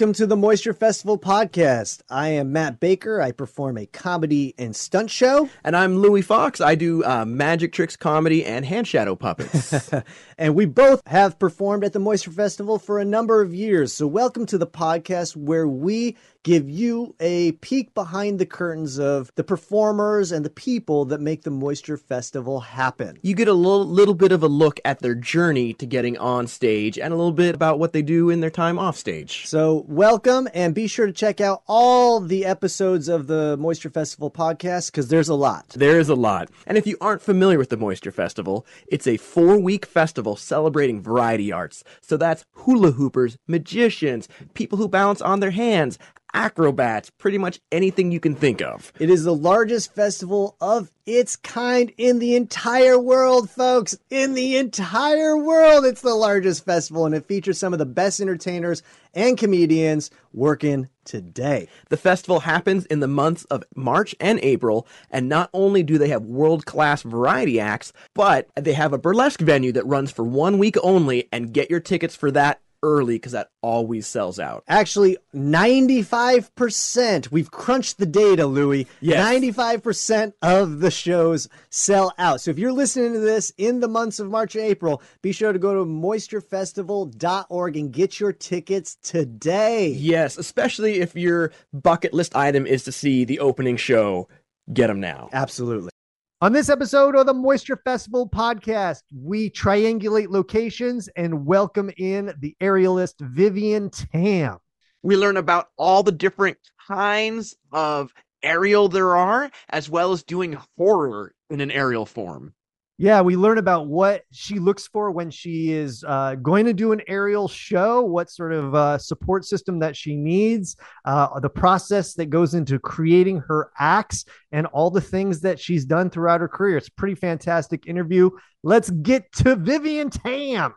Welcome to the Moisture Festival podcast. I am Matt Baker. I perform a comedy and stunt show. And I'm Louis Fox. I do uh, magic tricks, comedy, and hand shadow puppets. and we both have performed at the Moisture Festival for a number of years. So, welcome to the podcast where we give you a peek behind the curtains of the performers and the people that make the Moisture Festival happen. you get a little, little bit of a look at their journey to getting on stage and a little bit about what they do in their time off stage. So, welcome and be sure to check out all the episodes of the Moisture Festival podcast because there's a lot. There is a lot. And if you aren't familiar with the Moisture Festival, it's a four week festival celebrating variety arts. So that's hula hoopers, magicians, people who balance on their hands, acrobats, pretty much anything you can think of. It is the largest festival of its kind in the entire world, folks. In the entire world, it's the largest festival, and it features some of the best entertainers and comedians working today. The festival happens in the months of March and April, and not only do they have world class variety acts, but they have a burlesque venue that runs for one week only, and get your tickets for that early because that always sells out. Actually, 95%. We've crunched the data, Louis. Yes. 95% of the shows sell out. So if you're listening to this in the months of March and April, be sure to go to moisturefestival.org and get your tickets today. Yes, especially if your bucket list item is to see the opening show. Get them now. Absolutely. On this episode of the Moisture Festival podcast, we triangulate locations and welcome in the aerialist Vivian Tam. We learn about all the different kinds of aerial there are, as well as doing horror in an aerial form. Yeah, we learn about what she looks for when she is uh, going to do an aerial show, what sort of uh, support system that she needs, uh, the process that goes into creating her acts, and all the things that she's done throughout her career. It's a pretty fantastic interview. Let's get to Vivian Tam.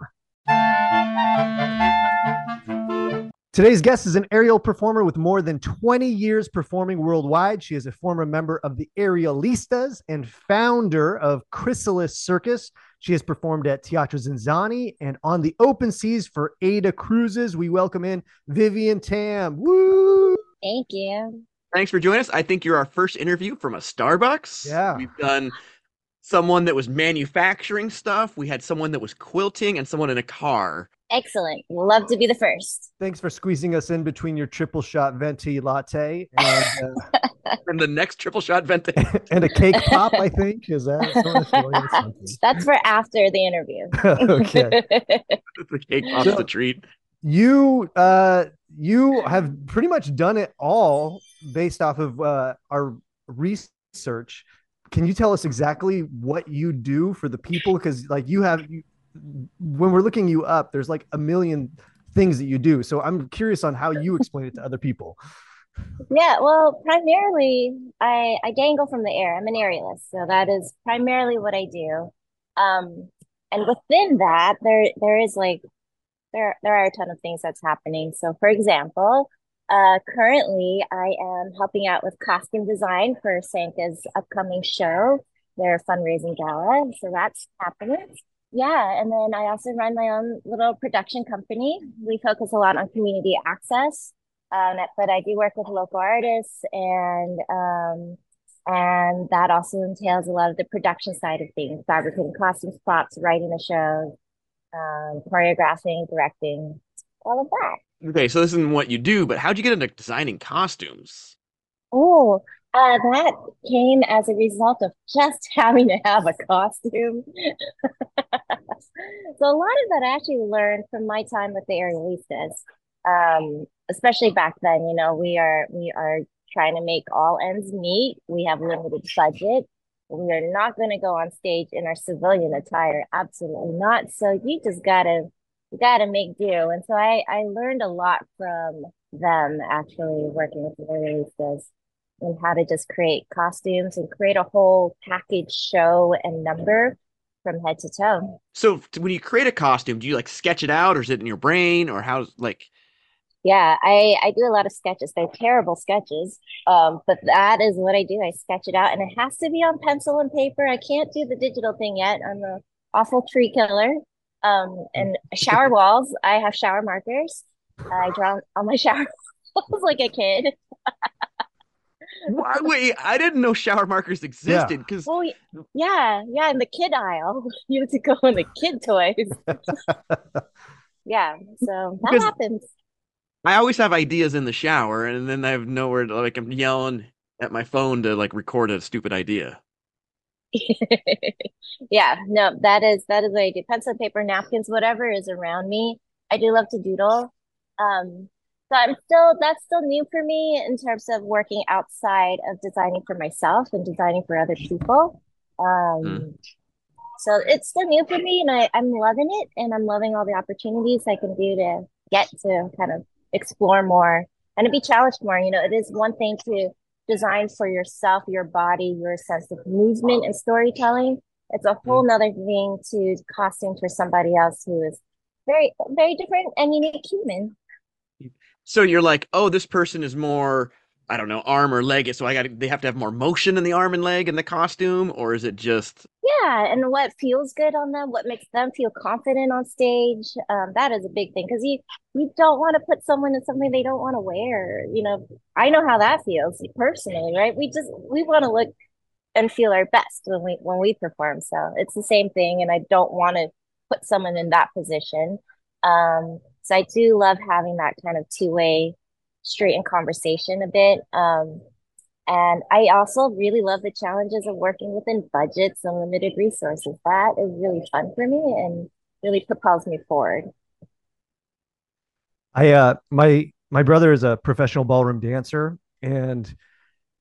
Today's guest is an aerial performer with more than 20 years performing worldwide. She is a former member of the Aerialistas and founder of Chrysalis Circus. She has performed at Teatro ZinZanni and on the open seas for AIDA Cruises. We welcome in Vivian Tam. Woo! Thank you. Thanks for joining us. I think you're our first interview from a Starbucks. Yeah. We've done someone that was manufacturing stuff, we had someone that was quilting, and someone in a car. Excellent. Love to be the first. Thanks for squeezing us in between your triple shot venti latte and, uh, And the next triple shot venti and a cake pop, I think. Is that sort of feeling or something? That's for after the interview. okay. the cake pop's So- the treat. you uh you have pretty much done it all based off of uh our research can you tell us exactly what you do for the people because like you have you, when we're looking you up there's like a million things that you do so i'm curious on how you explain it to other people yeah, well, primarily I I dangle from the air. I'm an aerialist, so that is primarily what I do. Um, and within that, there there is like there there are a ton of things that's happening. So, for example, uh, currently I am helping out with costume design for SANCA's upcoming show, their fundraising gala. So that's happening. Yeah, and then I also run my own little production company. We focus a lot on community access, um, but I do work with local artists, and um, and that also entails a lot of the production side of things, fabricating costumes, props, writing the shows, um, choreographing, directing, all of that. Okay, so this isn't what you do, but how'd you get into designing costumes? Oh, uh, that came as a result of just having to have a costume. So a lot of that I actually learned from my time with the Aerialistas. Um, especially back then, you know, we are we are trying to make all ends meet. We have limited budget. We are not going to go on stage in our civilian attire. Absolutely not. So you just gotta you gotta make do. And so I I learned a lot from them actually working with the Aerialistas. and how to just create costumes and create a whole package show and number from head to toe. So when you create a costume, do you like sketch it out or is it in your brain or how's like Yeah, I I do a lot of sketches. They're terrible sketches, um, but that is what I do. I sketch it out, and it has to be on pencil and paper. I can't do the digital thing yet. I'm a awful tree killer. Um, and shower walls, I have shower markers. I draw on my shower walls like a kid. Why, wait, I didn't know shower markers existed because Well, yeah, yeah, in the kid aisle, you have to go in the kid toys. Yeah, so that Because- happens. I always have ideas in the shower and then I have nowhere to like I'm yelling at my phone to like record a stupid idea. Yeah, no, that is that is what I do. Pencil, paper, napkins, whatever is around me. I do love to doodle. Um, so I'm still that's still new for me in terms of working outside of designing for myself and designing for other people. Um, so it's still new for me and I, I'm loving it and I'm loving all the opportunities I can do to get to kind of explore more and to be challenged more. You know, it is one thing to design for yourself, your body, your sense of movement and storytelling. It's a whole mm. nother thing to costume for somebody else who is very, very different and unique human. So you're like, oh, this person is more, I don't know, arm or leg, so I got they have to have more motion in the arm and leg in the costume, or is it just Yeah, and what feels good on them, what makes them feel confident on stage. Um, that is a big thing because you you don't want to put someone in something they don't want to wear. You know, I know how that feels personally, right? We just we want to look and feel our best when we when we perform. So it's the same thing, and I don't want to put someone in that position. Um, so I do love having that kind of two-way straightened conversation a bit. Um, and I also really love the challenges of working within budgets and limited resources. That is really fun for me and really propels me forward. I uh my my brother is a professional ballroom dancer and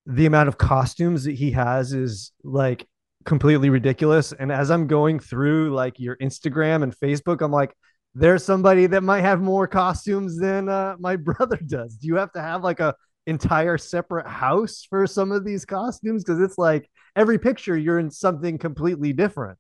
the amount of costumes that he has is like completely ridiculous and as I'm going through like your Instagram and Facebook I'm like there's somebody that might have more costumes than uh, my brother does. Do you have to have like a entire separate house for some of these costumes because it's like every picture you're in something completely different.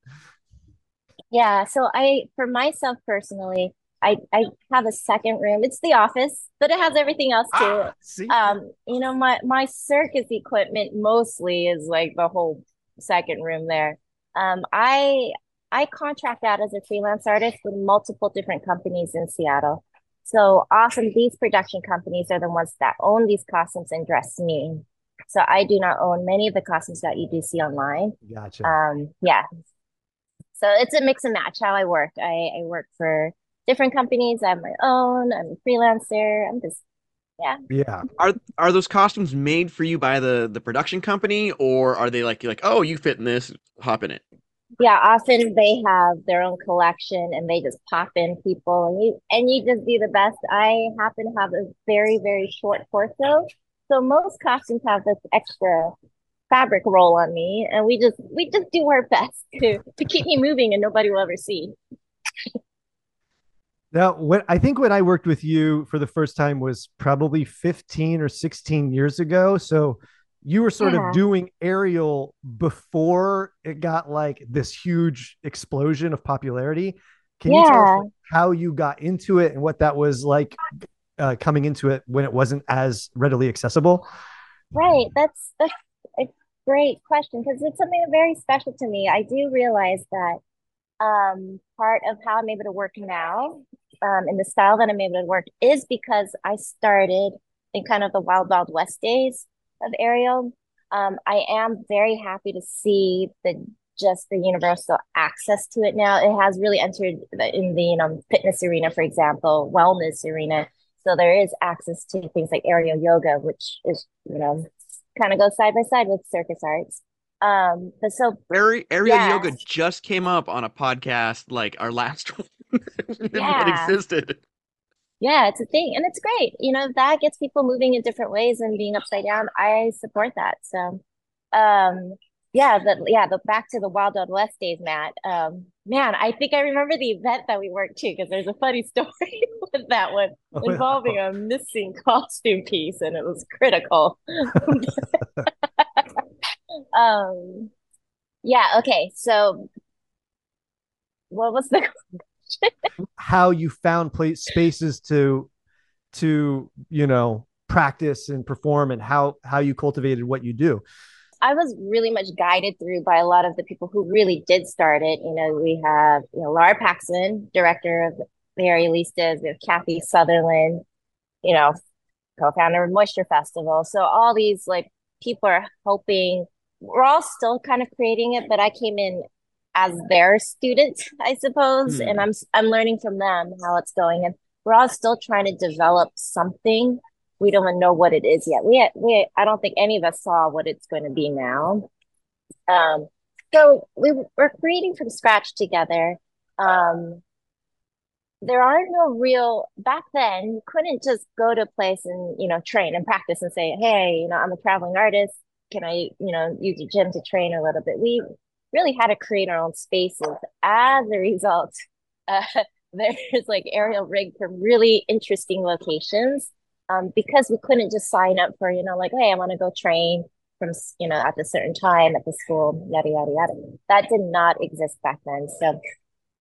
Yeah, so I, for myself personally, I I have a second room. It's the office, but it has everything else too. Ah, see? Um, you know, my my circus equipment mostly is like the whole second room there. Um, I I contract out as a freelance artist with multiple different companies in Seattle. So often these production companies are the ones that own these costumes and dress me. So I do not own many of the costumes that you do see online. gotcha. Um, yeah. So it's a mix and match how I work. I, I work for different companies. I have my own. I'm a freelancer. I'm just, yeah. yeah. are are those costumes made for you by the the production company, or are they like you're like, oh, you fit in this, hop in it? Yeah, often they have their own collection and they just pop in people and you and you just do the best. I happen to have a very, very short torso. So most costumes have this extra fabric roll on me and we just we just do our best to to keep me moving and nobody will ever see. Now, when I think when I worked with you for the first time was probably 15 or 16 years ago. So you were sort Yeah. of doing aerial before it got like this huge explosion of popularity. Can you tell us like, how you got into it and what that was like uh, coming into it when it wasn't as readily accessible? Right. That's that's a great question because it's something very special to me. I do realize that um, part of how I'm able to work now, um, and the style that I'm able to work is because I started in kind of the Wild Wild West days of aerial. Um, I am very happy to see the just the universal access to it now. It has really entered the, in the you know, fitness arena, for example, wellness arena. So there is access to things like aerial yoga, which is, you know, kind of goes side by side with circus arts. Um, but so Aerial, aerial Yes. yoga just came up on a podcast, like our last one. It Yeah. existed. Yeah, it's a thing and it's great. You know, that gets people moving in different ways and being upside down. I support that. So, um, yeah, the yeah, the back to the Wild Wild West days, Matt. Um, man, I think I remember the event that we worked to because there's a funny story. with that one Oh, involving a missing costume piece, and it was critical. Um, yeah, okay. So what was the how you found place spaces to to you know practice and perform and how how you cultivated what you do I was really much guided through by a lot of the people who really did start it. You know, we have, you know, Laura Paxson, director of the Aerialistas, we have Kathy Sutherland, you know, co-founder of Moisture Festival. So all these like people are helping. We're all still kind of creating it, but I came in as their student, I suppose, Hmm. and I'm I'm learning from them how it's going, and we're all still trying to develop something. We don't even know what it is yet. We we I don't think any of us saw what it's going to be now. Um, so we we're creating from scratch together. Um, there are no real back then you couldn't just go to a place and you know train and practice and say hey you know i'm a traveling artist can i you know use a gym to train a little bit we really had to create our own spaces as a result uh, there's like aerial rig from really interesting locations um, because we couldn't just sign up for you know like hey i want to go train from you know at a certain time at the school yada yada yada that did not exist back then so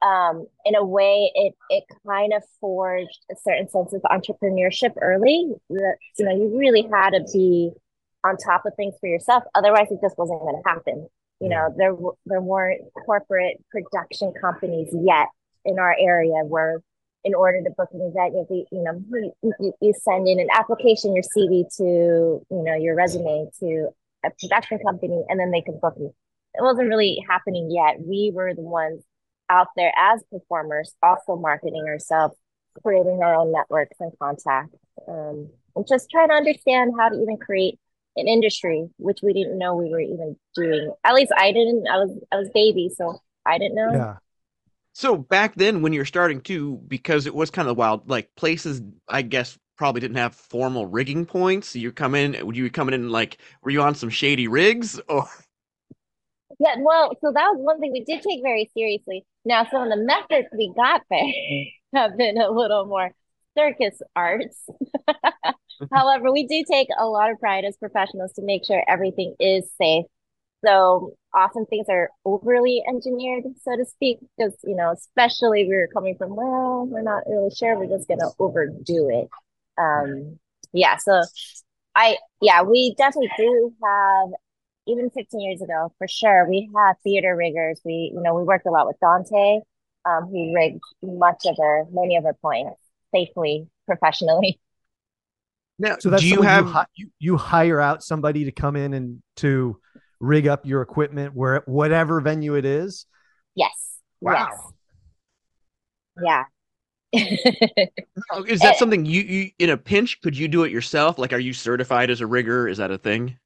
um, in a way, it it kind of forged a certain sense of entrepreneurship early. You know, you really had to be on top of things for yourself. Otherwise, it just wasn't going to happen. You know, there there weren't corporate production companies yet in our area where, in order to book an event, you to, you know, you, you, you send in an application, your CV to, you know, your resume to a production company, and then they can book you. It wasn't really happening yet. We were the ones out there as performers, also marketing ourselves, creating our own networks and contacts, um, and just trying to understand how to even create an industry, which we didn't know we were even doing. At least I didn't. I was I was baby, so I didn't know. yeah So back then, when you're starting too, because it was kind of wild, like places, I guess, probably didn't have formal rigging points. You come in, would you be coming in like, were you on some shady rigs or? Yeah, well, so that was one thing we did take very seriously. Now, some of the methods we got there have been a little more circus arts. However, we do take a lot of pride as professionals to make sure everything is safe. So often things are overly engineered, so to speak, because, you know, especially we were coming from, well, we're not really sure, we're just gonna overdo it. Um, yeah, so I, yeah, we definitely do have even 15 years ago, for sure, we had theater riggers. We, you know, we worked a lot with Dante. Um, he rigged much of our, many of our points safely, professionally. Now, so that's do you have? you, you you hire out somebody to come in and to rig up your equipment where whatever venue it is Yes. Wow. Yes. Yeah. Is that something you, you in a pinch could you do it yourself? Like, are you certified as a rigger? Is that a thing?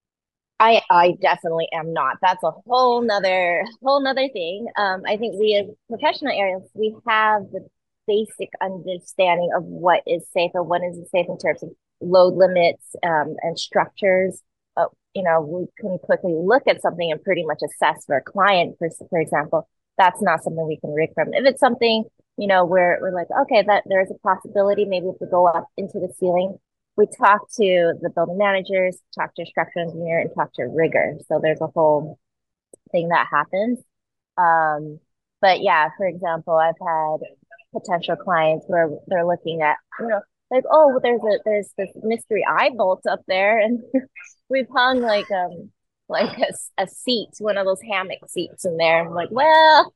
I I definitely am not. That's a whole nother whole nother thing. Um, I think we as professional areas, we have the basic understanding of what is safe and what isn't safe in terms of load limits um, and structures. Uh, you know, we can quickly look at something and pretty much assess for a client, for for example. That's not something we can rig from. If it's something, you know, where we're like, okay, that there is a possibility, maybe if we go up into the ceiling, we talk to the building managers, talk to structural engineer, and talk to rigger. So there's a whole thing that happens. Um, but yeah, for example, I've had potential clients where they're looking at, you know, like, oh, well, there's a there's this mystery eye bolt up there, and we've hung like um like a, s- a seat, one of those hammock seats in there. I'm like, well,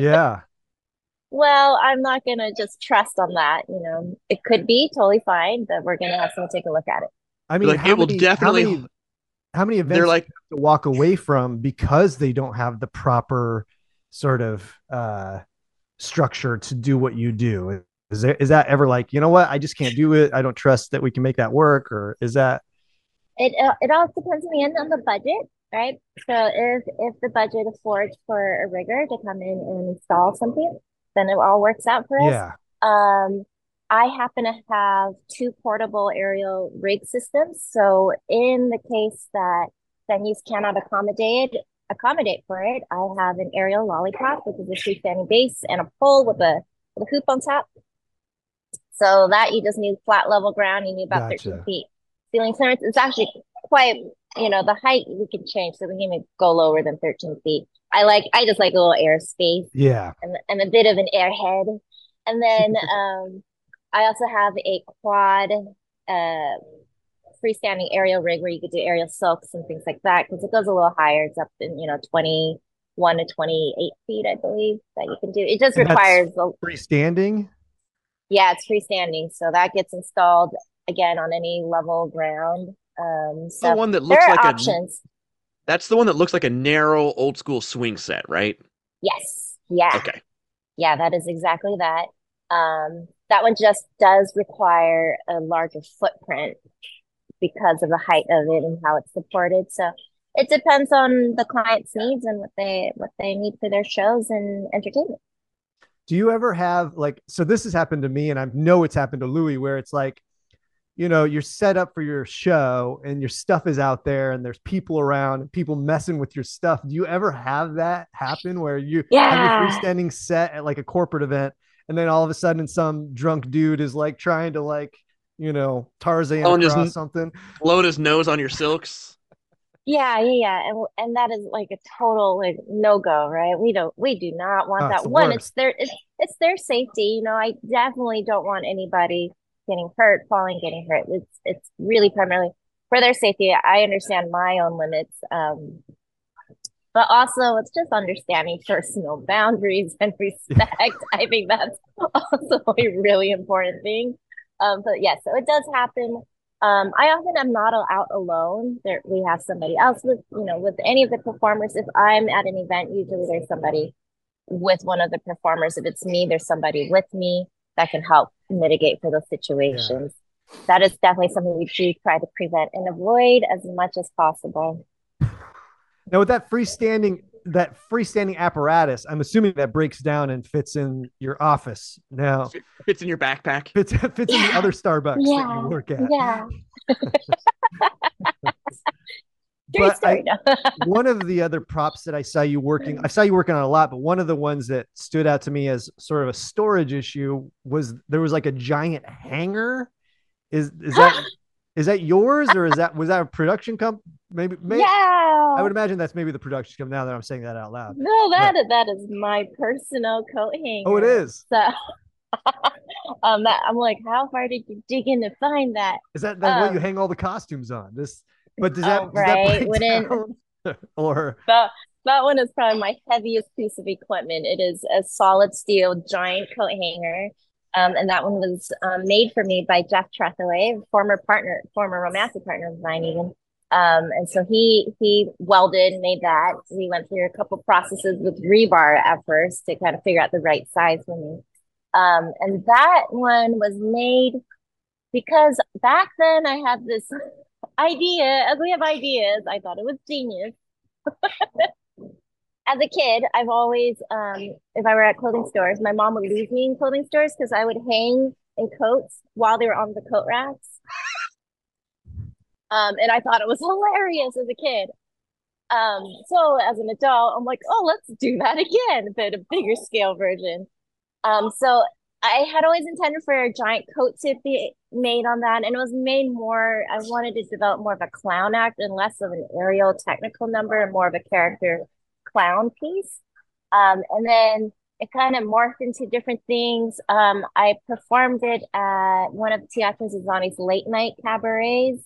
yeah well, I'm not gonna just trust on that. You know, it could be totally fine, but we're gonna have someone take a look at it. i mean Like, how it will many, definitely- how many, how many events They're like, do you have to walk away from because they don't have the proper sort of uh structure to do what you do is there is that ever like you know what i just can't do it i don't trust that we can make that work or is that It uh, it all depends in the end on the budget, right? So if if the budget affords for a rigger to come in and install something, then it all works out for us. yeah Um, I happen to have two portable aerial rig systems. So in the case that venues cannot accommodate accommodate for it, I have an aerial lollipop, which is a freestanding base, and a pole with a with a hoop on top. So that you just need flat level ground. You need about Gotcha. 13 feet ceiling clearance. It's actually quite, you know, the height we can change, so we can even go lower than 13 feet. I like, I just like a little airspace Yeah. and, and a bit of an airhead. And then um, I also have a quad uh, freestanding aerial rig where you could do aerial silks and things like that because it goes a little higher. It's up in, you know, 21 to 28 feet, I believe, that you can do. It just And requires, a, Freestanding. Yeah, it's freestanding. So that gets installed again on any level ground. Um, so The one that looks like a options. that's the one that looks like a narrow old school swing set, right? Yes. Yeah. Okay. Yeah, that is exactly that. Um, that one just does require a larger footprint because of the height of it and how it's supported. So it depends on the client's needs and what they what they need for their shows and entertainment. Do you ever have like so this has happened to me and I know it's happened to Louis where it's like you know you're set up for your show and your stuff is out there and there's people around and people messing with your stuff. Do you ever have that happen where you Yeah. have your freestanding set at like a corporate event and then all of a sudden some drunk dude is like trying to like you know Tarzan and just across n- something? Blowing his nose on your silks. Yeah, yeah, yeah. And and that is like a total like no go, right? We don't we do not want Oh, that. One, worst. it's their it's it's their safety. You know, I definitely don't want anybody getting hurt, falling, getting hurt. It's it's really primarily for their safety. I understand my own limits. Um, but also it's just understanding personal boundaries and respect. I think that's also a really important thing. Um, but yeah, so it does happen. Um, I often am not out alone. There, we have somebody else with, you know, with any of the performers. If I'm at an event, usually there's somebody with one of the performers. If it's me, there's somebody with me that can help mitigate for those situations. That is definitely something we do try to prevent and avoid as much as possible. Now with that freestanding that freestanding apparatus, I'm assuming that breaks down and fits in your office. Now Fits in your backpack. fits fits in the other Starbucks that Yeah. you work at. Yeah. But story. no. one of the other props that I saw you working, I saw you working on a lot, but one of the ones that stood out to me as sort of a storage issue was there was like a giant hanger. Is is that is that yours or is that was that a production comp? Maybe, maybe yeah. I would imagine that's maybe the production company. Now that I'm saying that out loud. No, that that is my personal coat hanger. Oh, it is. So, um, that I'm like, how far did you dig in to find that? Is that that's what you Um, hang all the costumes on? This, but does that, Oh, does that right. Wouldn't- or That that one is probably my heaviest piece of equipment. It is a solid steel giant coat hanger. Um, and that one was um, made for me by Jeff Trethaway, former partner, former romantic partner of mine, even. Um, and so he he welded, made that. We went through a couple processes with rebar at first to kind of figure out the right size for me. Um, and that one was made because back then I had this idea, as we have ideas, I thought it was genius as a kid, I've always, um, if I were at clothing stores, my mom would leave me in clothing stores because I would hang in coats while they were on the coat racks. Um, and I thought it was hilarious as a kid. Um, so as an adult, I'm like, oh, let's do that again, but a bigger scale version. Um, so I had always intended for a giant coat to be made on that, and it was made more. I wanted to develop more of a clown act and less of an aerial technical number and more of a character clown piece. Um, and then it kind of morphed into different things. Um, I performed it at one of Teatro Zani's late night cabarets.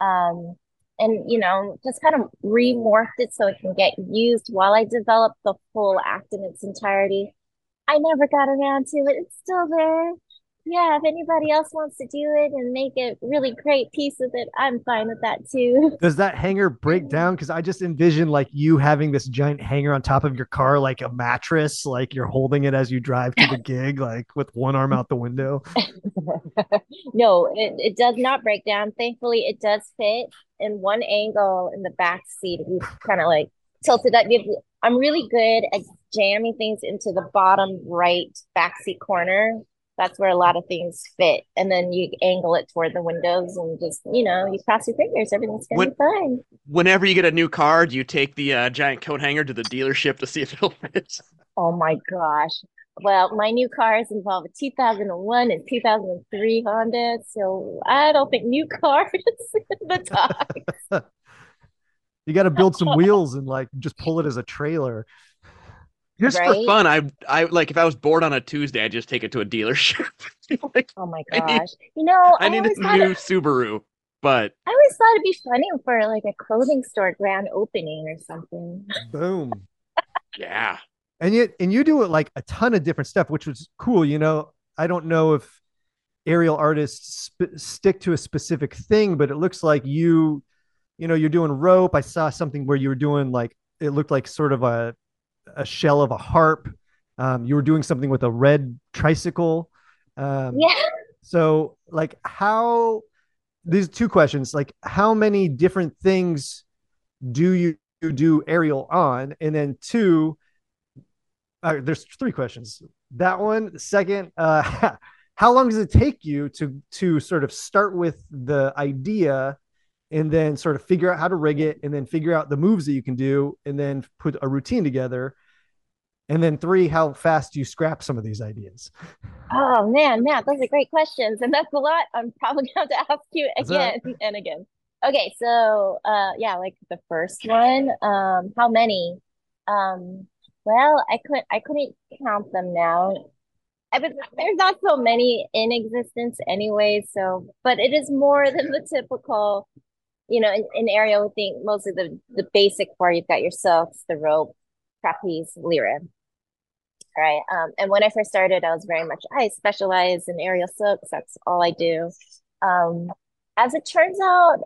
Um, and you know, just kind of remorphed it so it can get used while I develop the full act in its entirety. I never got around to it. It's still there. Yeah, if anybody else wants to do it and make a really great piece of it, I'm fine with that too. does that hanger break mm. down? Because I just envision like you having this giant hanger on top of your car, like a mattress, like you're holding it as you drive to the gig, like with one arm out the window. No, it, it does not break down. Thankfully, it does fit in one angle in the back seat. If you kind of like tilt it up, you I'm really good at jamming things into the bottom right back seat corner. That's where a lot of things fit. And then you angle it toward the windows and just, you know, you cross your fingers. Everything's going to be fine. Whenever you get a new car, do you take the uh, giant coat hanger to the dealership to see if it'll fit? Oh my gosh. Well, my new cars involve a 2001 and 2003 Honda, so I don't think new cars in the talk. You got to build some wheels and like just pull it as a trailer. Just Right? for fun, I I like if I was bored on a Tuesday, I'd just take it to a dealership. like, Oh my I need- gosh. You know, I I need a new it, Subaru, but I always thought it'd be funny for like a clothing store grand opening or something. Boom. yeah. and yet and you do it like a ton of different stuff which was cool you know i don't know if aerial artists sp- stick to a specific thing but it looks like you you know you're doing rope i saw something where you were doing like it looked like sort of a a shell of a harp. Um, you were doing something with a red tricycle. Um, Yeah. so like how these two questions like how many different things do you do aerial on? And then two uh, there's three questions. That one second uh how long does it take you to to sort of start with the idea and then sort of figure out how to rig it and then figure out the moves that you can do and then put a routine together and then three how fast do you scrap some of these ideas Oh man, Matt, those are great questions, and that's a lot. I'm probably going to have to ask you That's all right. again and again. Okay, so uh, yeah, like the first one, um, how many? Um, well, I couldn't I couldn't count them now. I was, there's not so many in existence anyway, so but it is more than the typical, you know, in, in area, I would think mostly the the basic four. You've got your silks, the rope, trapeze, lyra right? Um, and when I first started, I was very much I specialize in aerial silks. That's all I do. Um, as it turns out,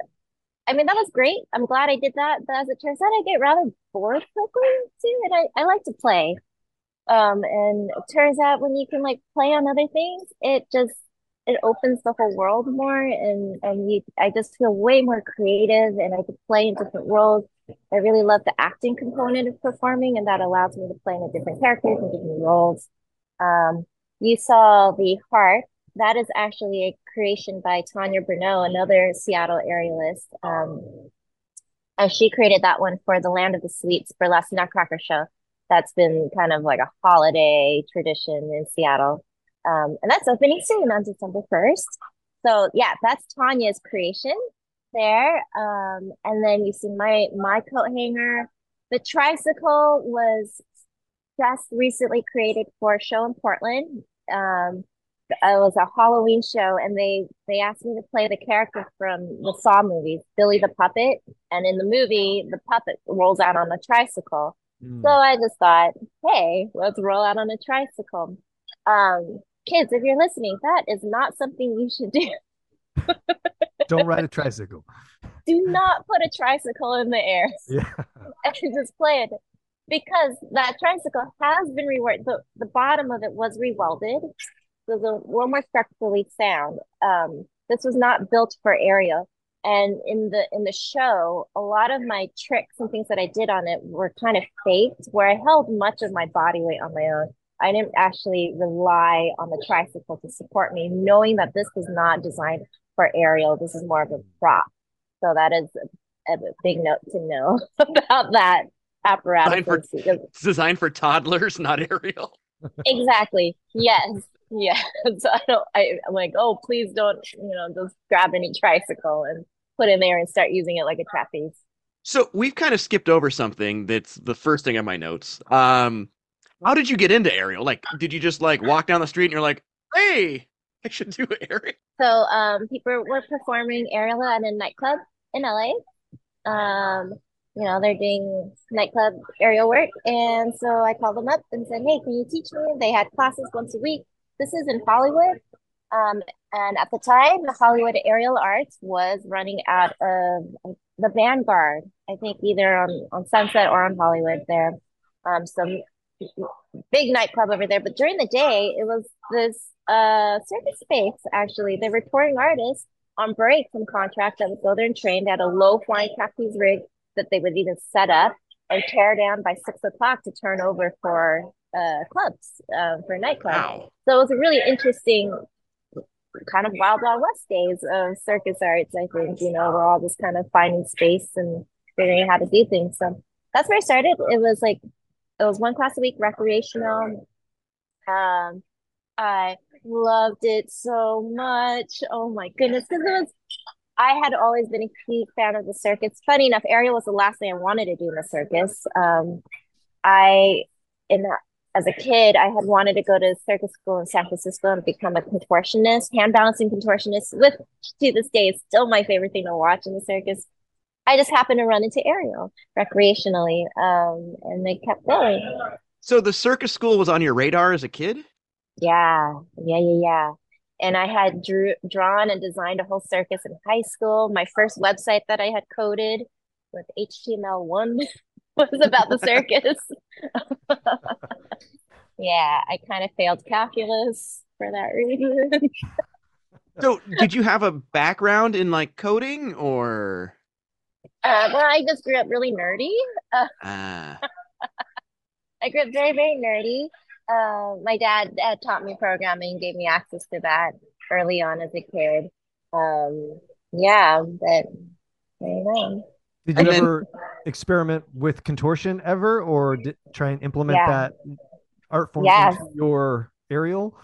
I mean that was great. I'm glad I did that. But as it turns out, I get rather bored quickly too, and I I like to play. Um, and it turns out when you can like play on other things, it just it opens the whole world more, and and you I just feel way more creative, and I could play in different roles. I really love the acting component of performing, and that allows me to play in different characters and different roles. Um, you saw the harp. That is actually a creation by Tanya Bruneau, another Seattle aerialist. Um, and she created that one for the Land of the Sweets burlesque Nutcracker show. That's been kind of like a holiday tradition in Seattle. Um, and that's opening soon on December 1st. So yeah, that's Tanya's creation there. Um, and then you see my my coat hanger. The tricycle was just recently created for a show in Portland. Um, it was a Halloween show, and they they asked me to play the character from the Saw movies, Billy the Puppet. And in the movie, the puppet rolls out on a tricycle. Hmm. So I just thought, hey, let's roll out on a tricycle. Um, kids, if you're listening, that is not something you should do. don't ride a tricycle Do not put a tricycle in the air yeah and just play it because that tricycle has been reworked. The, the bottom of it was rewelded, so it's a little more structurally sound. Um, this was not built for aerial. And in the in the show, a lot of my tricks and things that I did on it were kind of faked, where I held much of my body weight on my own. I didn't actually rely on the tricycle to support me, knowing that this was not designed for aerial. This is more of a prop. So that is a, a big note to know about that apparatus. Designed for- It's designed for toddlers, not aerial. exactly. Yes. Yes. So I don't, I, I'm like, oh, please don't, you know, just grab any tricycle and put in there and start using it like a trapeze. So we've kind of skipped over something that's the first thing on my notes. Um, how did you get into aerial? Like, did you just like walk down the street and you're like, hey, I should do aerial? So um, people were performing aerial at a nightclub in LA. Um, you know, they're doing nightclub aerial work. And so I called them up and said, hey, can you teach me? They had classes once a week. This is in Hollywood. Um, and at the time, the Hollywood Aerial Arts was running out of the Vanguard, I think either on, on Sunset or on Hollywood there. Um, some big nightclub over there. But during the day, it was this uh circus space actually. They were touring artists on break from contract that would go there and train. They had a low flying trapeze rig that they would even set up and tear down by six o'clock to turn over for uh clubs, uh, for nightclubs. Wow. So it was a really interesting kind of wild wild west days of circus arts, I think. You know, we're all just kind of finding space and figuring out how to do things. So that's where I started. It was like it was one class a week, recreational. Um, I loved it so much. Oh my goodness, because it was. I had always been a huge fan of the circus. Funny enough, aerial was the last thing I wanted to do in the circus. Um, I in as a kid, I had wanted to go to circus school in San Francisco and become a contortionist, hand balancing contortionist. With to this day, it's still my favorite thing to watch in the circus. I just happened to run into aerial recreationally, um, and they kept going. So the circus school was on your radar as a kid? Yeah, yeah, yeah, yeah. And I had drew, drawn and designed a whole circus in high school. My first website that I had coded with HTML1 was about the circus. yeah, I kind of failed calculus for that reason. so, did you have a background in like coding or? Uh, well, I just grew up really nerdy. Uh, uh. I grew up very, very nerdy. Uh, my dad uh, taught me programming, gave me access to that early on as a kid. Um, yeah, but there you go. Did you and ever then, experiment with contortion ever, or did, try and implement yeah. that art form yes. into your aerial?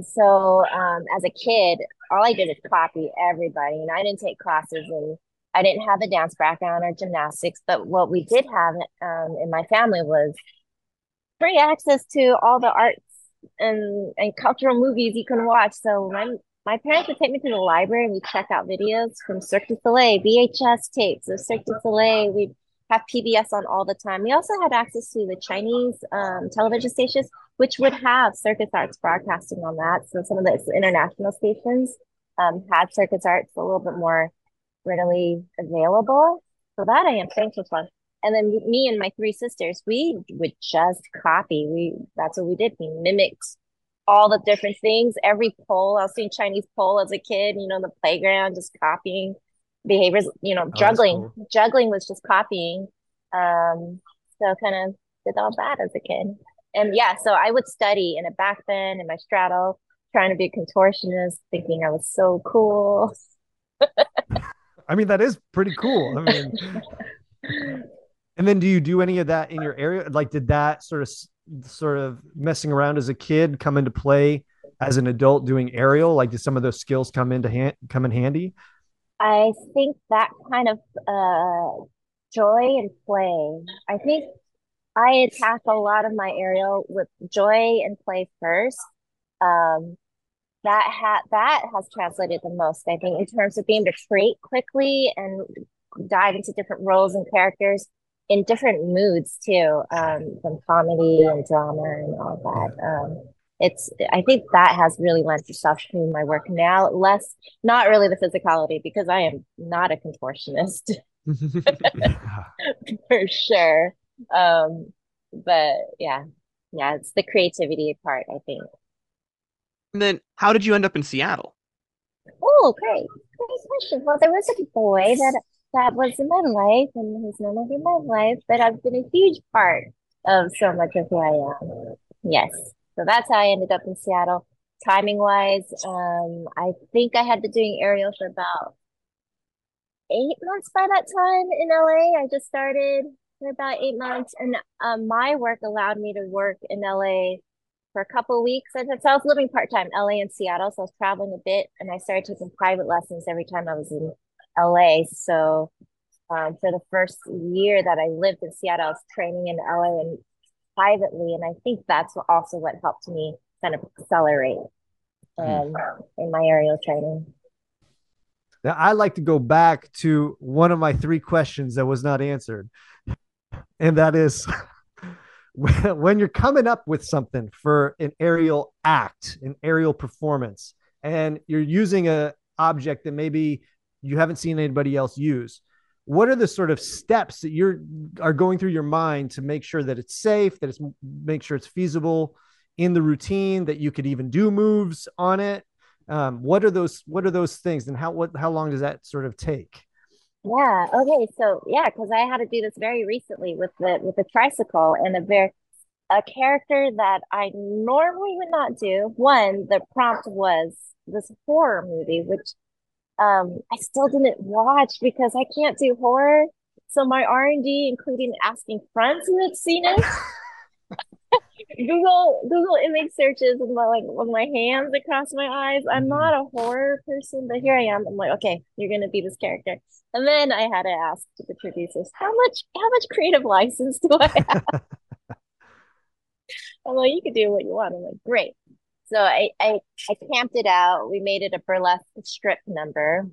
So, um, as a kid, all I did is copy everybody, and I didn't take classes, and I didn't have a dance background or gymnastics. But what we did have um, in my family was free access to all the arts and and cultural movies you can watch. So my my parents would take me to the library and we'd check out videos from Cirque du Soleil, VHS tapes of Cirque du Soleil. We'd have PBS on all the time. We also had access to the Chinese um, television stations, which would have Circus Arts broadcasting on that. So some of the international stations um, had Circus Arts a little bit more readily available. So that I am thankful for. And then me and my three sisters we would just copy. We that's what we did. We mimicked all the different things. Every pole i was seeing chinese pole as a kid you know in the playground just copying behaviors you know oh, juggling. cool. juggling was just copying. Um so kind of did all that as a kid. And yeah so i would study in a back bend in my straddle trying to be a contortionist thinking i was so cool i mean that is pretty cool i mean And then do you do any of that in your area? Like, did that sort of sort of messing around as a kid come into play as an adult doing aerial? Like, did some of those skills come into hand come in handy? I think that kind of uh, joy and play. I think I attack a lot of my aerial with joy and play first. Um, that ha- that has translated the most, I think, in terms of being able to create quickly and dive into different roles and characters in different moods too, um, from comedy and drama and all that. Um, it's I think that has really lent itself to my work now. Less, not really the physicality because I am not a contortionist for sure. Um, but yeah, yeah, it's the creativity part. I think. And then, how did you end up in Seattle? Oh, great, great question. Well, there was a boy that that was in my life and he's no longer in my life, but I've been a huge part of so much of who I am. Yes. So that's how I ended up in Seattle. Timing wise, um, I think I had been doing aerial for about eight months by that time in LA. I just started for about eight months, and um, my work allowed me to work in LA for a couple weeks. And so I was living part time, LA and Seattle, so I was traveling a bit, and I started taking private lessons every time I was in LA. So um, for the first year that I lived in Seattle, I was training in LA and privately, and I think that's also what helped me kind of accelerate hmm. um, in my aerial training. Now, I like to go back to one of my three questions that was not answered, and that is when you're coming up with something for an aerial act, an aerial performance, and you're using a object that maybe you haven't seen anybody else use what are the sort of steps that you're are going through your mind to make sure that it's safe that it's make sure it's feasible in the routine that you could even do moves on it? Um, what are those what are those things and how what how long does that sort of take yeah okay so yeah because i had to do this very recently with the with the tricycle and a very a character that i normally would not do one the prompt was this horror movie which um, I still didn't watch because I can't do horror. So my R and D, including asking friends who had seen it, Google Google image searches with my like with my hands across my eyes. I'm Mhm. not a horror person, but here I am. I'm like, okay, you're gonna be this character. And then I had to ask the producers, how much how much creative license do I have? I'm like, you can do what you want. I'm like, great. So I I I camped it out. We made it a burlesque strip number.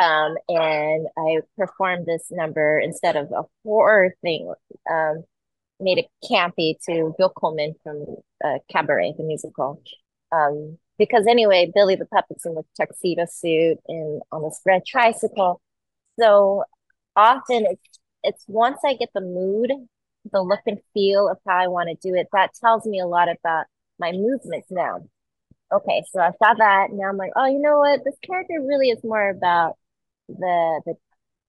Um, and I performed this number instead of a horror thing. Um, made it campy to Bill Coleman from uh, Cabaret, the musical. Um, because anyway, Billy the Puppet's in the tuxedo suit and on this red tricycle. So often it's it's once I get the mood, the look and feel of how I want to do it, that tells me a lot about my movements now. Okay, so I saw that. Now I'm like, oh, you know what? This character really is more about the the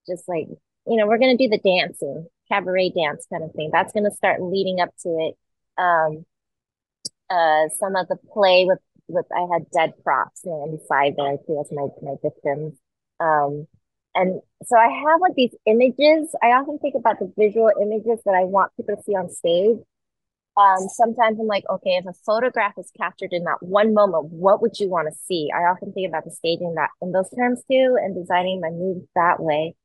just like you know we're gonna do the dancing cabaret dance kind of thing. That's gonna start leading up to it. Um uh some of the play with with I had dead props you know, on the there. Too as my my victims. Um and so I have like these images. I often think about the visual images that I want people to see on stage. Um, sometimes I'm like, okay, if a photograph is captured in that one moment, what would you want to see? I often think about the staging that in those terms too and designing my moves that way.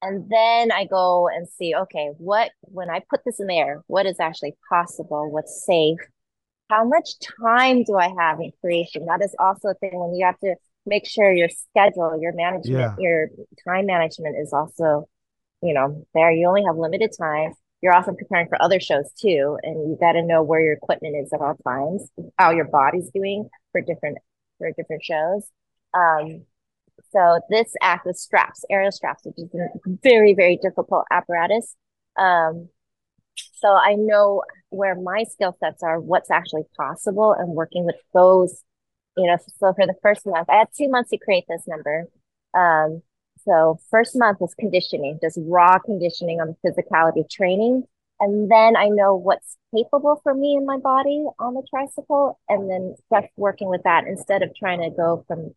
And then I go and see, okay, what, when I put this in there, what is actually possible? What's safe? How much time do I have in creation? That is also a thing when you have to make sure your schedule, your management, Yeah. your time management is also, you know, there. You only have limited time. You're often preparing for other shows too, and you got to know where your equipment is at all times, how your body's doing for different for different shows. Um, so this act with straps, aerial straps, which is a very, very difficult apparatus. Um, so I know where my skill sets are, what's actually possible, and working with those. You know, so for the first month, I had two months to create this number. Um, so first month was conditioning, just raw conditioning on the physicality training. And then I know what's capable for me and my body on the tricycle, and then just working with that instead of trying to go from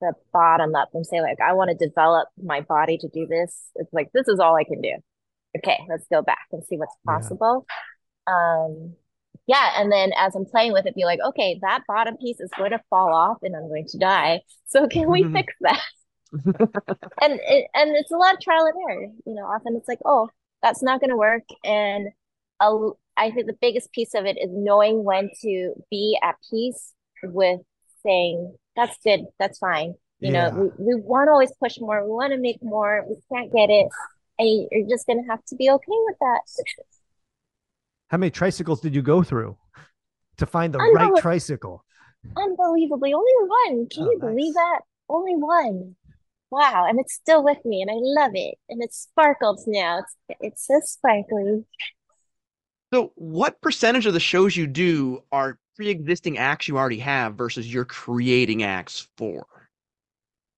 the bottom up and say like I want to develop my body to do this. It's like this is all I can do. Okay, let's go back and see what's Yeah. possible. Um yeah, and then as I'm playing with it, be like, okay, that bottom piece is going to fall off and I'm going to die. So can we fix that? And it, and it's a lot of trial and error. You know, often it's like, oh, that's not going to work. And a, I think the biggest piece of it is knowing when to be at peace with saying, that's good, that's fine. You Yeah. know, we, we want to always push more, we want to make more, we can't get it. And you're just going to have to be okay with that. How many tricycles did you go through to find the I right tricycle? Unbelievably, only one. Can Oh, you believe that? Only one. Wow, and it's still with me, and I love it, and it sparkles now. It's it's so sparkly. So, what percentage of the shows you do are pre-existing acts you already have versus you're creating acts for?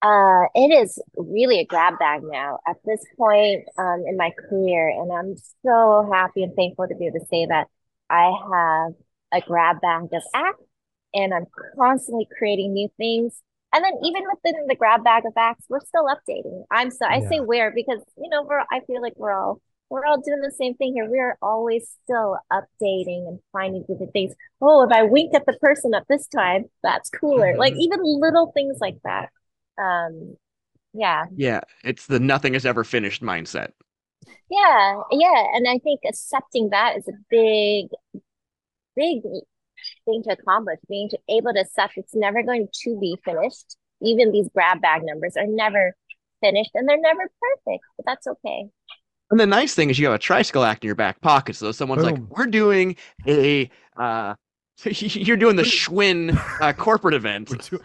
Uh, it is really a grab bag now at this point um, in my career, and I'm so happy and thankful to be able to say that I have a grab bag of acts, and I'm constantly creating new things. And then even within the grab bag of acts, we're still updating. I'm so I say Yeah. we're because you know we're I feel like we're all we're all doing the same thing here. We're always still updating and finding different things. Oh, if I winked at the person at this time, that's cooler. Like Mhm. even little things like that. Um, yeah, Yeah, it's the nothing is ever finished mindset. yeah, yeah. And I think accepting that is a big, big thing to accomplish. Being to, able to accept it's never going to be finished. Even these grab bag numbers are never finished and they're never perfect, but that's okay. And the nice thing is you have a tricycle act in your back pocket. So someone's Boom. like, "We're doing a, uh, you're doing the Schwinn uh, corporate event. We're do-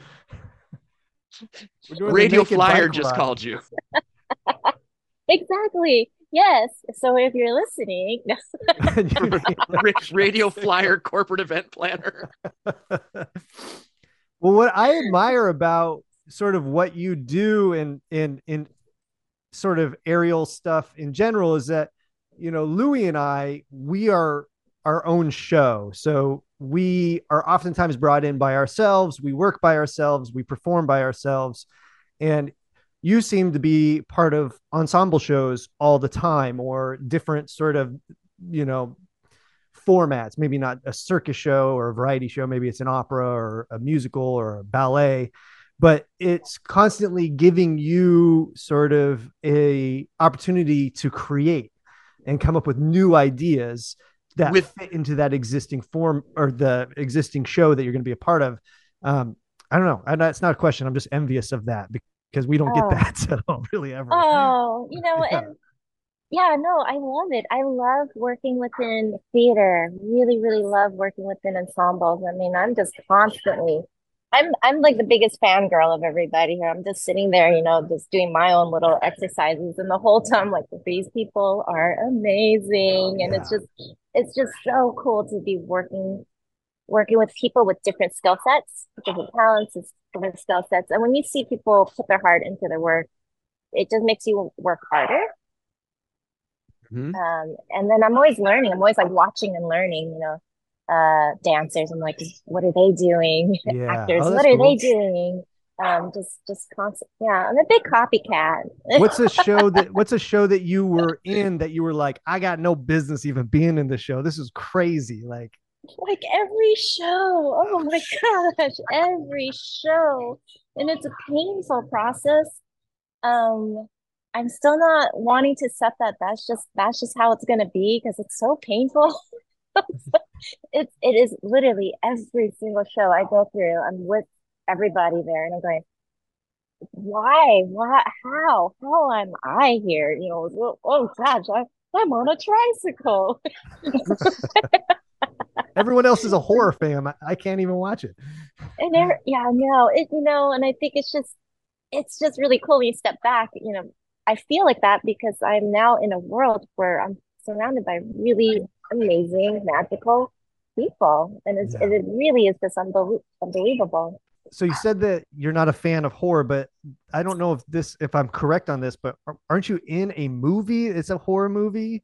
we're doing Radio Flyer just ride. called you. Exactly. Yes. So if you're listening, Ra- Radio Flyer corporate event planner. well, what I admire about sort of what you do in in in sort of aerial stuff in general is that you know Louis and I we are our own show, so we are oftentimes brought in by ourselves. We work by ourselves. We perform by ourselves, and you seem to be part of ensemble shows all the time or different sort of you know formats, maybe not a circus show or a variety show, maybe it's an opera or a musical or a ballet, but it's constantly giving you sort of a opportunity to create and come up with new ideas that With- fit into that existing form or the existing show that you're going to be a part of. Um, I don't know. I, it's not a question. I'm just envious of that because we don't Oh. get that at all, really ever. Oh, you know, Yeah. and yeah, no, I love it. I love working within theater. Really, really love working within ensembles. I mean, I'm just constantly, I'm I'm like the biggest fangirl of everybody here. I'm just sitting there, you know, just doing my own little exercises, and the whole time, like, these people are amazing, and it's just, it's just so cool to be working, working with people with different skill sets, different talents, and different skill sets. And when you see people put their heart into their work, it just makes you work harder. Mhm. Um, and then I'm always learning. I'm always like watching and learning, you know, uh, dancers. I'm like, what are they doing? Yeah. Actors, Oh, what are cool. they doing? Um, just, just constant. Yeah, I'm a big copycat. what's a show that what's a show that you were in that you were like i got no business even being in the show this is crazy like like every show. Oh my gosh, every show. And it's a painful process. Um, I'm still not wanting to accept that that's just that's just how it's gonna be because it's so painful. It's it is literally every single show I go through. I'm with everybody there and I'm going, why? Why? How? How am I here? You know, oh, oh gosh, I, I'm on a tricycle. everyone else is a horror fan I, I can't even watch it And there, yeah, no, it, you know, and I think it's just, it's just really cool when you step back. You know, I feel like that because I'm now in a world where I'm surrounded by really amazing, magical people, and it's, Yeah. it really is just unbelie- unbelievable. so you said that you're not a fan of horror but i don't know if this if i'm correct on this but aren't you in a movie it's a horror movie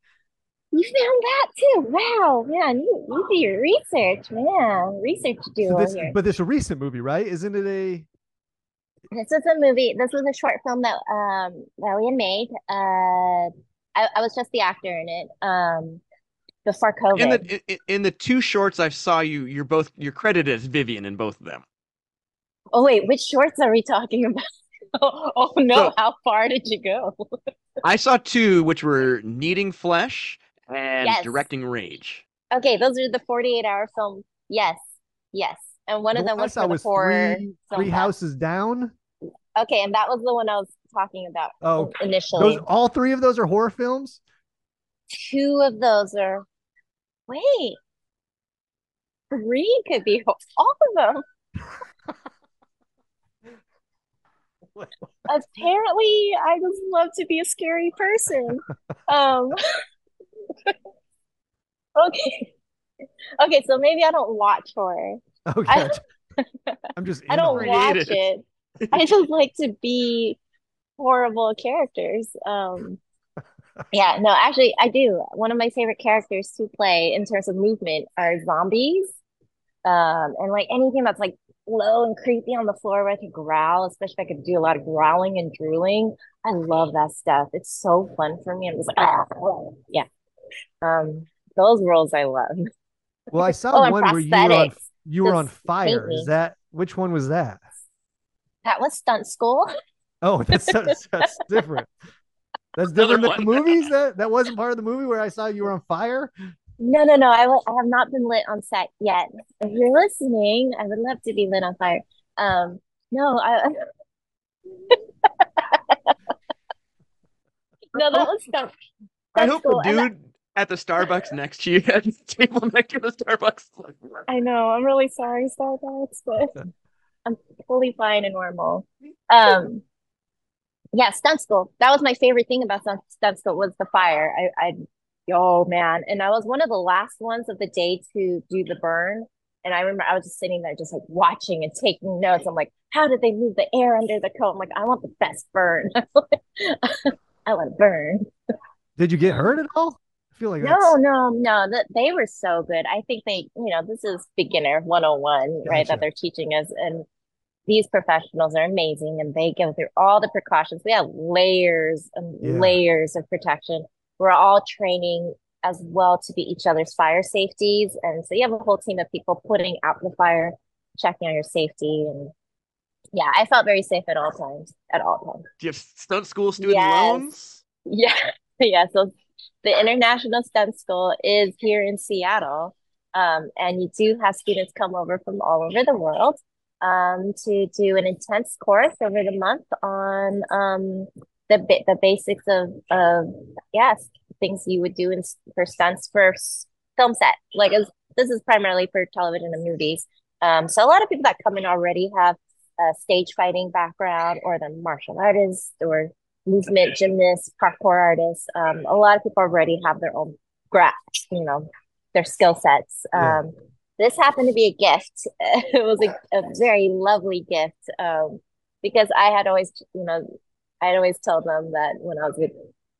You found that too. Wow, man, you, you do your research, man. Research so duo this, here. but this is a recent movie right isn't it a This is a movie. This was a short film that um that we had made. Uh, I, I was just the actor in it. Um, before COVID. In the in, in the two shorts I saw you, you're both you're credited as Vivian in both of them. Oh wait, which shorts are we talking about? Oh, oh no, So- how far did you go? I saw two, which were Kneading Flesh and Yes. Directing Rage. Okay, those are the 48 hour film. Yes, yes. And one the of them was for the was horror three, three houses down Okay, and that was the one I was talking about Oh, initially. those all three of those are horror films Two of those are wait. Three could be all of them. Apparently, I just love to be a scary person. Um, okay. Okay, so maybe I don't watch horror. okay i'm just I don't on it. watch it. I just like to be horrible characters. Um, yeah, no, actually, I do. One of my favorite characters to play in terms of movement are zombies. Um, and like anything that's like low and creepy on the floor where I could growl, especially if I could do a lot of growling and drooling. I love that stuff. It's so fun for me. I'm just like, ah, yeah. Um, those roles I love. well i saw Oh, one where you were on you were on fire is that which one was that That was stunt school. Oh, that's that's, that's different. That's different than the movies. That that wasn't part of the movie where I saw you were on fire. No, no, no. I, w- I have not been lit on set yet. If you're listening, I would love to be lit on fire. Um, no, I. no, that was stuff. I That's hope cool. the And dude at the Starbucks next to you at the table next to the Starbucks. I know. I'm really sorry, Starbucks, but I'm fully fine and normal. Um, yeah, stunt school. That was my favorite thing about stunt, stunt school was the fire. I, I, oh man, and I was one of the last ones of the day to do the burn. And I remember I was just sitting there, just like watching and taking notes. I'm like, how did they move the air under the coat? I'm like, I want the best burn. I want to burn. Did you get hurt at all? I feel like No, that's, no, no. That they were so good. I think they, you know, this is beginner 101, right? That they're teaching us. And these professionals are amazing and they go through all the precautions. We have layers and Yeah. layers of protection. We're all training as well to be each other's fire safeties. And so you have a whole team of people putting out the fire, checking on your safety. And yeah, I felt very safe at all times, at all times. Do you have stunt school student Yes. loans? Yeah, yeah. So the International Stunt School is here in Seattle, um, and you do have students come over from all over the world um, to do an intense course over the month on um, the ba- the basics of of yes things you would do in for stunts for film set. Like as, this is primarily for television and movies. Um, so a lot of people that come in already have a stage fighting background, or the martial artists, or movement gymnast, parkour artists. Um, a lot of people already have their own grasp, you know, their skill sets. Yeah. This happened to be a gift. It was a, a very lovely gift um, because I had always, you know, I had always told them that when I was with,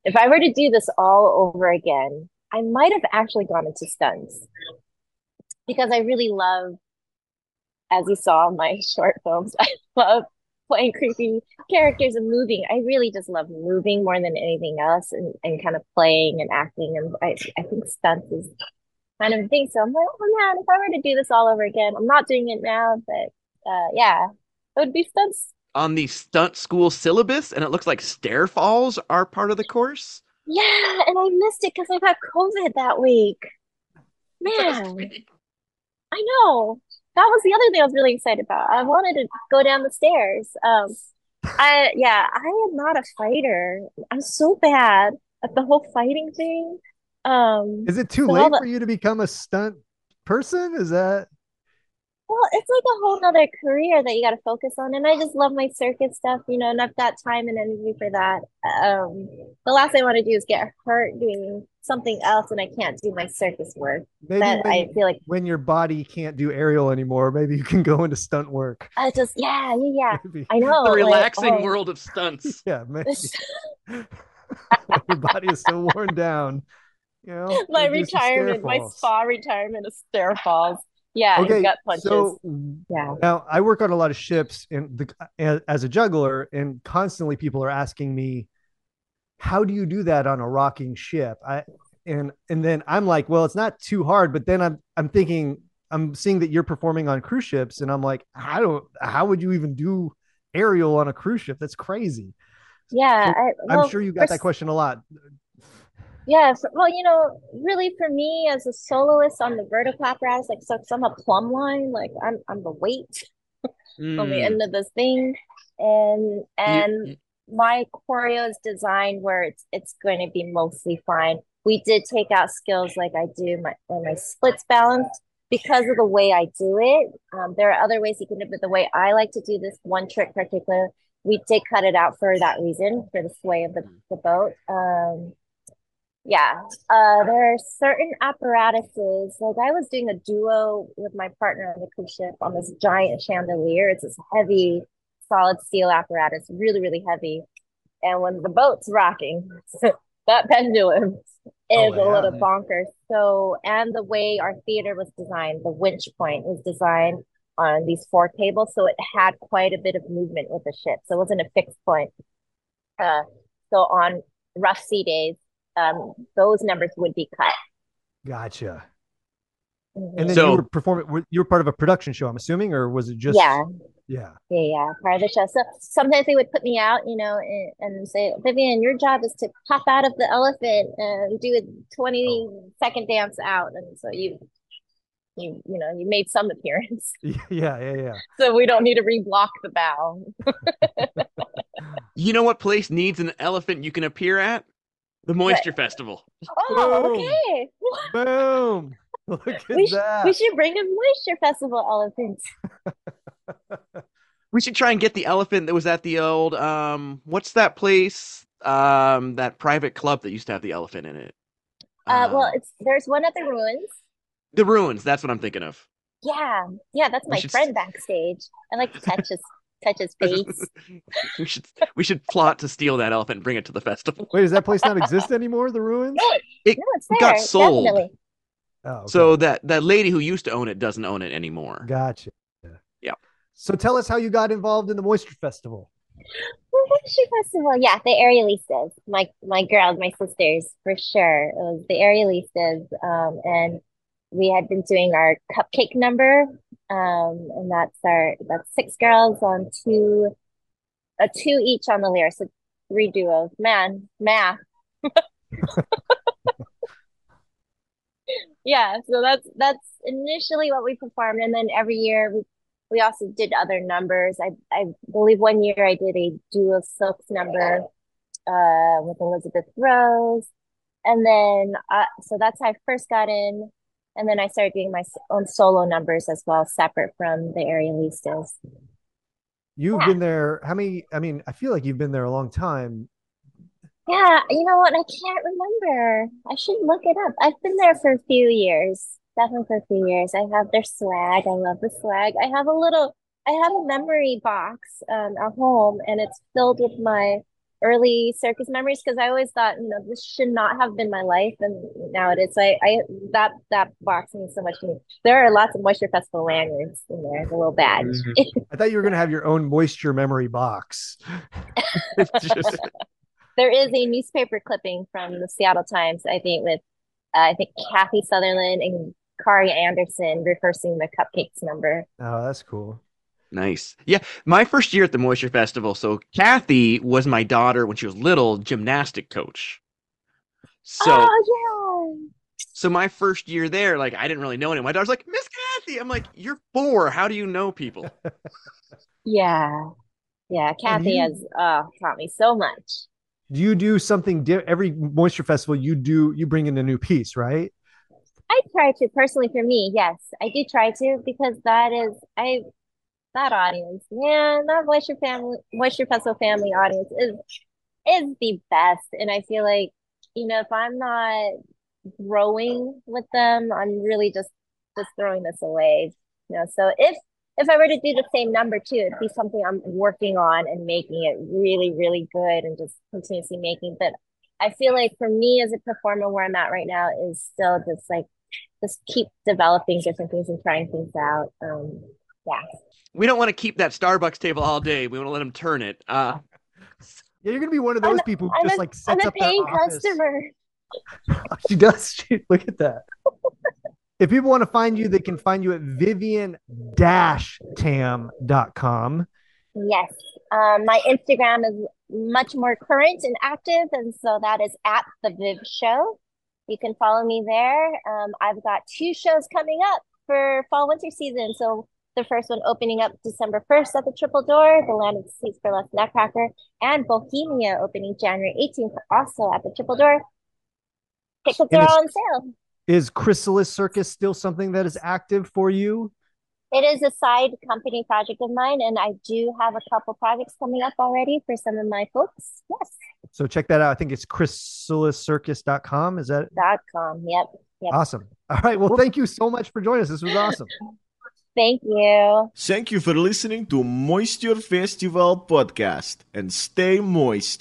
if I were to do this all over again, I might have actually gone into stunts because I really love, as you saw my short films, I love playing creepy characters and moving. I really just love moving more than anything else and, and kind of playing and acting. And I, I think stunts is kind of a thing. So I'm like, oh man, if I were to do this all over again, I'm not doing it now, but uh, yeah, it would be stunts. On the stunt school syllabus, and it looks like stair falls are part of the course. Yeah, and I missed it because I got COVID that week. Man, I know. That was the other thing I was really excited about. I wanted to go down the stairs. Um, I yeah, I am not a fighter. I'm so bad at the whole fighting thing. Um, Is it too So late the- for you to become a stunt person? Is that well, it's like a whole nother career that you got to focus on, and I just love my circus stuff, you know, and I've got time and energy for that. Um, the last thing I want to do is get hurt doing something else, and I can't do my circus work. maybe That when, I feel like when your body can't do aerial anymore, maybe you can go into stunt work. I just yeah, yeah, yeah. Maybe. I know, the like, relaxing oh. world of stunts. Yeah, maybe. your body is so worn down. You know, my maybe some stair retirement, my spa retirement is stair falls. Yeah, Okay, gut punches. so yeah. now I work on a lot of ships and the, as, a juggler, and constantly people are asking me, "How do you do that on a rocking ship?" I and and then I'm like, "Well, it's not too hard," but then I'm I'm thinking I'm seeing that you're performing on cruise ships, and I'm like, "I don't. How would you even do aerial on a cruise ship? That's crazy." Yeah, So I, I'm well, sure you got that question a lot. Yes, well, you know, really for me as a soloist on the vertical apparatus, like so, I'm a plumb line, like I'm I'm the weight on the Mm. end of this thing, and You- and my choreo is designed where it's it's going to be mostly fine. We did take out skills like I do my when my splits balance because of the way I do it. Um, there are other ways you can do it, but the way I like to do this one trick particular, we did cut it out for that reason, for the sway of the, the boat. Um, yeah, uh, there are certain apparatuses. Like I was doing a duo with my partner on the cruise ship on this giant chandelier. It's this heavy, solid steel apparatus, really, really heavy. And when the boat's rocking, that pendulum is Oh, a little bonkers. So, and the way our theater was designed, the winch point was designed on these four cables, so it had quite a bit of movement with the ship. So it wasn't a fixed point. Uh, so on rough sea days, um, those numbers would be cut. Gotcha. Mhm. And then So- you were performing. You were part of a production show, I'm assuming, or was it just? yeah, Yeah. yeah, yeah, part of the show. So sometimes they would put me out, you know, and, and say, Vivian, your job is to pop out of the elephant and do a 20 second dance out. And so you, you, you know, you made some appearance. Yeah. Yeah. Yeah. So we don't need to reblock the bow. You know what place needs an elephant you can appear at? The Moisture Festival. Oh, Boom. okay. Boom. Look at We, sh- that. we should bring a moisture festival elephant. We should try and get the elephant that was at the old um what's that place? Um that private club that used to have the elephant in it. Uh, well, Um, it's there's one at the ruins. the ruins, that's what I'm thinking of. Yeah, yeah, that's my should s- friend backstage. I like to touch his touch his face. we should we should plot to steal that elephant and bring it to the festival. Wait, does that place not exist anymore? The ruins? No, it, It no, it's got sold. definitely. Oh, okay. So that that lady who used to own it doesn't own it anymore. gotcha. Yeah. So tell us how you got involved in the Moisture Festival. Moisture Festival. Yeah, the Aerialistas. My my girls, my sisters, for sure. It was the Aerialistas. Um, and we had been doing our cupcake number. Um, and that's our that's six girls on two uh, two each on the lyre, so three duos. Man, math. Yeah, so that's that's initially what we performed, and then every year we we also did other numbers. I I believe one year I did a duo silks number uh with Elizabeth Rose, and then uh, so that's how I first got in, and then I started doing my own solo numbers as well, separate from the Aerialistas. You've Yeah. been there. How many? I mean, I feel like you've been there a long time. Yeah, you know what? I can't remember. I should look it up. I've been there for a few years. Definitely for a few years. I have their swag. I love the swag. I have a little, I have a memory box um at home and it's filled with my early circus memories because I always thought, you know, this should not have been my life and now it is. I, I that that box means so much to me. There are lots of Moisture Festival lanyards in there, the little badge. I thought you were going to have your own moisture memory box. Just There is a newspaper clipping from the Seattle Times, I think, with uh, I think Kathy Sutherland and Kari Anderson rehearsing the Cupcakes number. Oh, that's cool. Nice. Yeah, my first year at the Moisture Festival. So Kathy was my daughter when she was little gymnastic coach. So oh so my first year there, like I didn't really know anyone. My daughter's like, Miss Kathy. I'm like, you're four. How do you know people? yeah, yeah, yeah. Kathy you- has uh, taught me so much. Do you do something di- every moisture festival? You do you bring in a new piece, right? I try to personally for me, yes, I do try to because that is I that audience, man, that Moisture family, Moisture Festival family audience is is the best, and I feel like you know if I'm not growing with them, I'm really just just throwing this away. You know, so if if I were to do the same number too, it'd be something I'm working on and making it really, really good and just continuously making. But I feel like for me as a performer, where I'm at right now is still just like just keep developing different things and trying things out. Um, yeah. We don't want to keep that Starbucks table all day. We want to let them turn it. Uh, Yeah, you're gonna be one of I'm those people who I'm just a, like I'm sets a up their paying office. customer. She does. She, look at that. if people want to find you, they can find you at vivian-tam.com. Yes. Um, my Instagram is much more current and active, and so that is at the Viv Show. You can follow me there. Um, I've got two shows coming up for fall winter season. So the first one opening up December 1st at the Triple Door, the Land of Sweets Burlesque Nutcracker, and Bohemia opening January 18th, also at the Triple Door. Tickets And are on sale. Is Chrysalis Circus still something that is active for you? It is a side company project of mine, and I do have a couple projects coming up already for some of my folks. Yes. So check that out. I think it's chrysaliscircus.com. Is that Dot com. Yep. Yep. awesome? All right. Well, thank you so much for joining us. This was awesome. Thank you. Thank you for listening to Moisture Festival podcast and stay moist.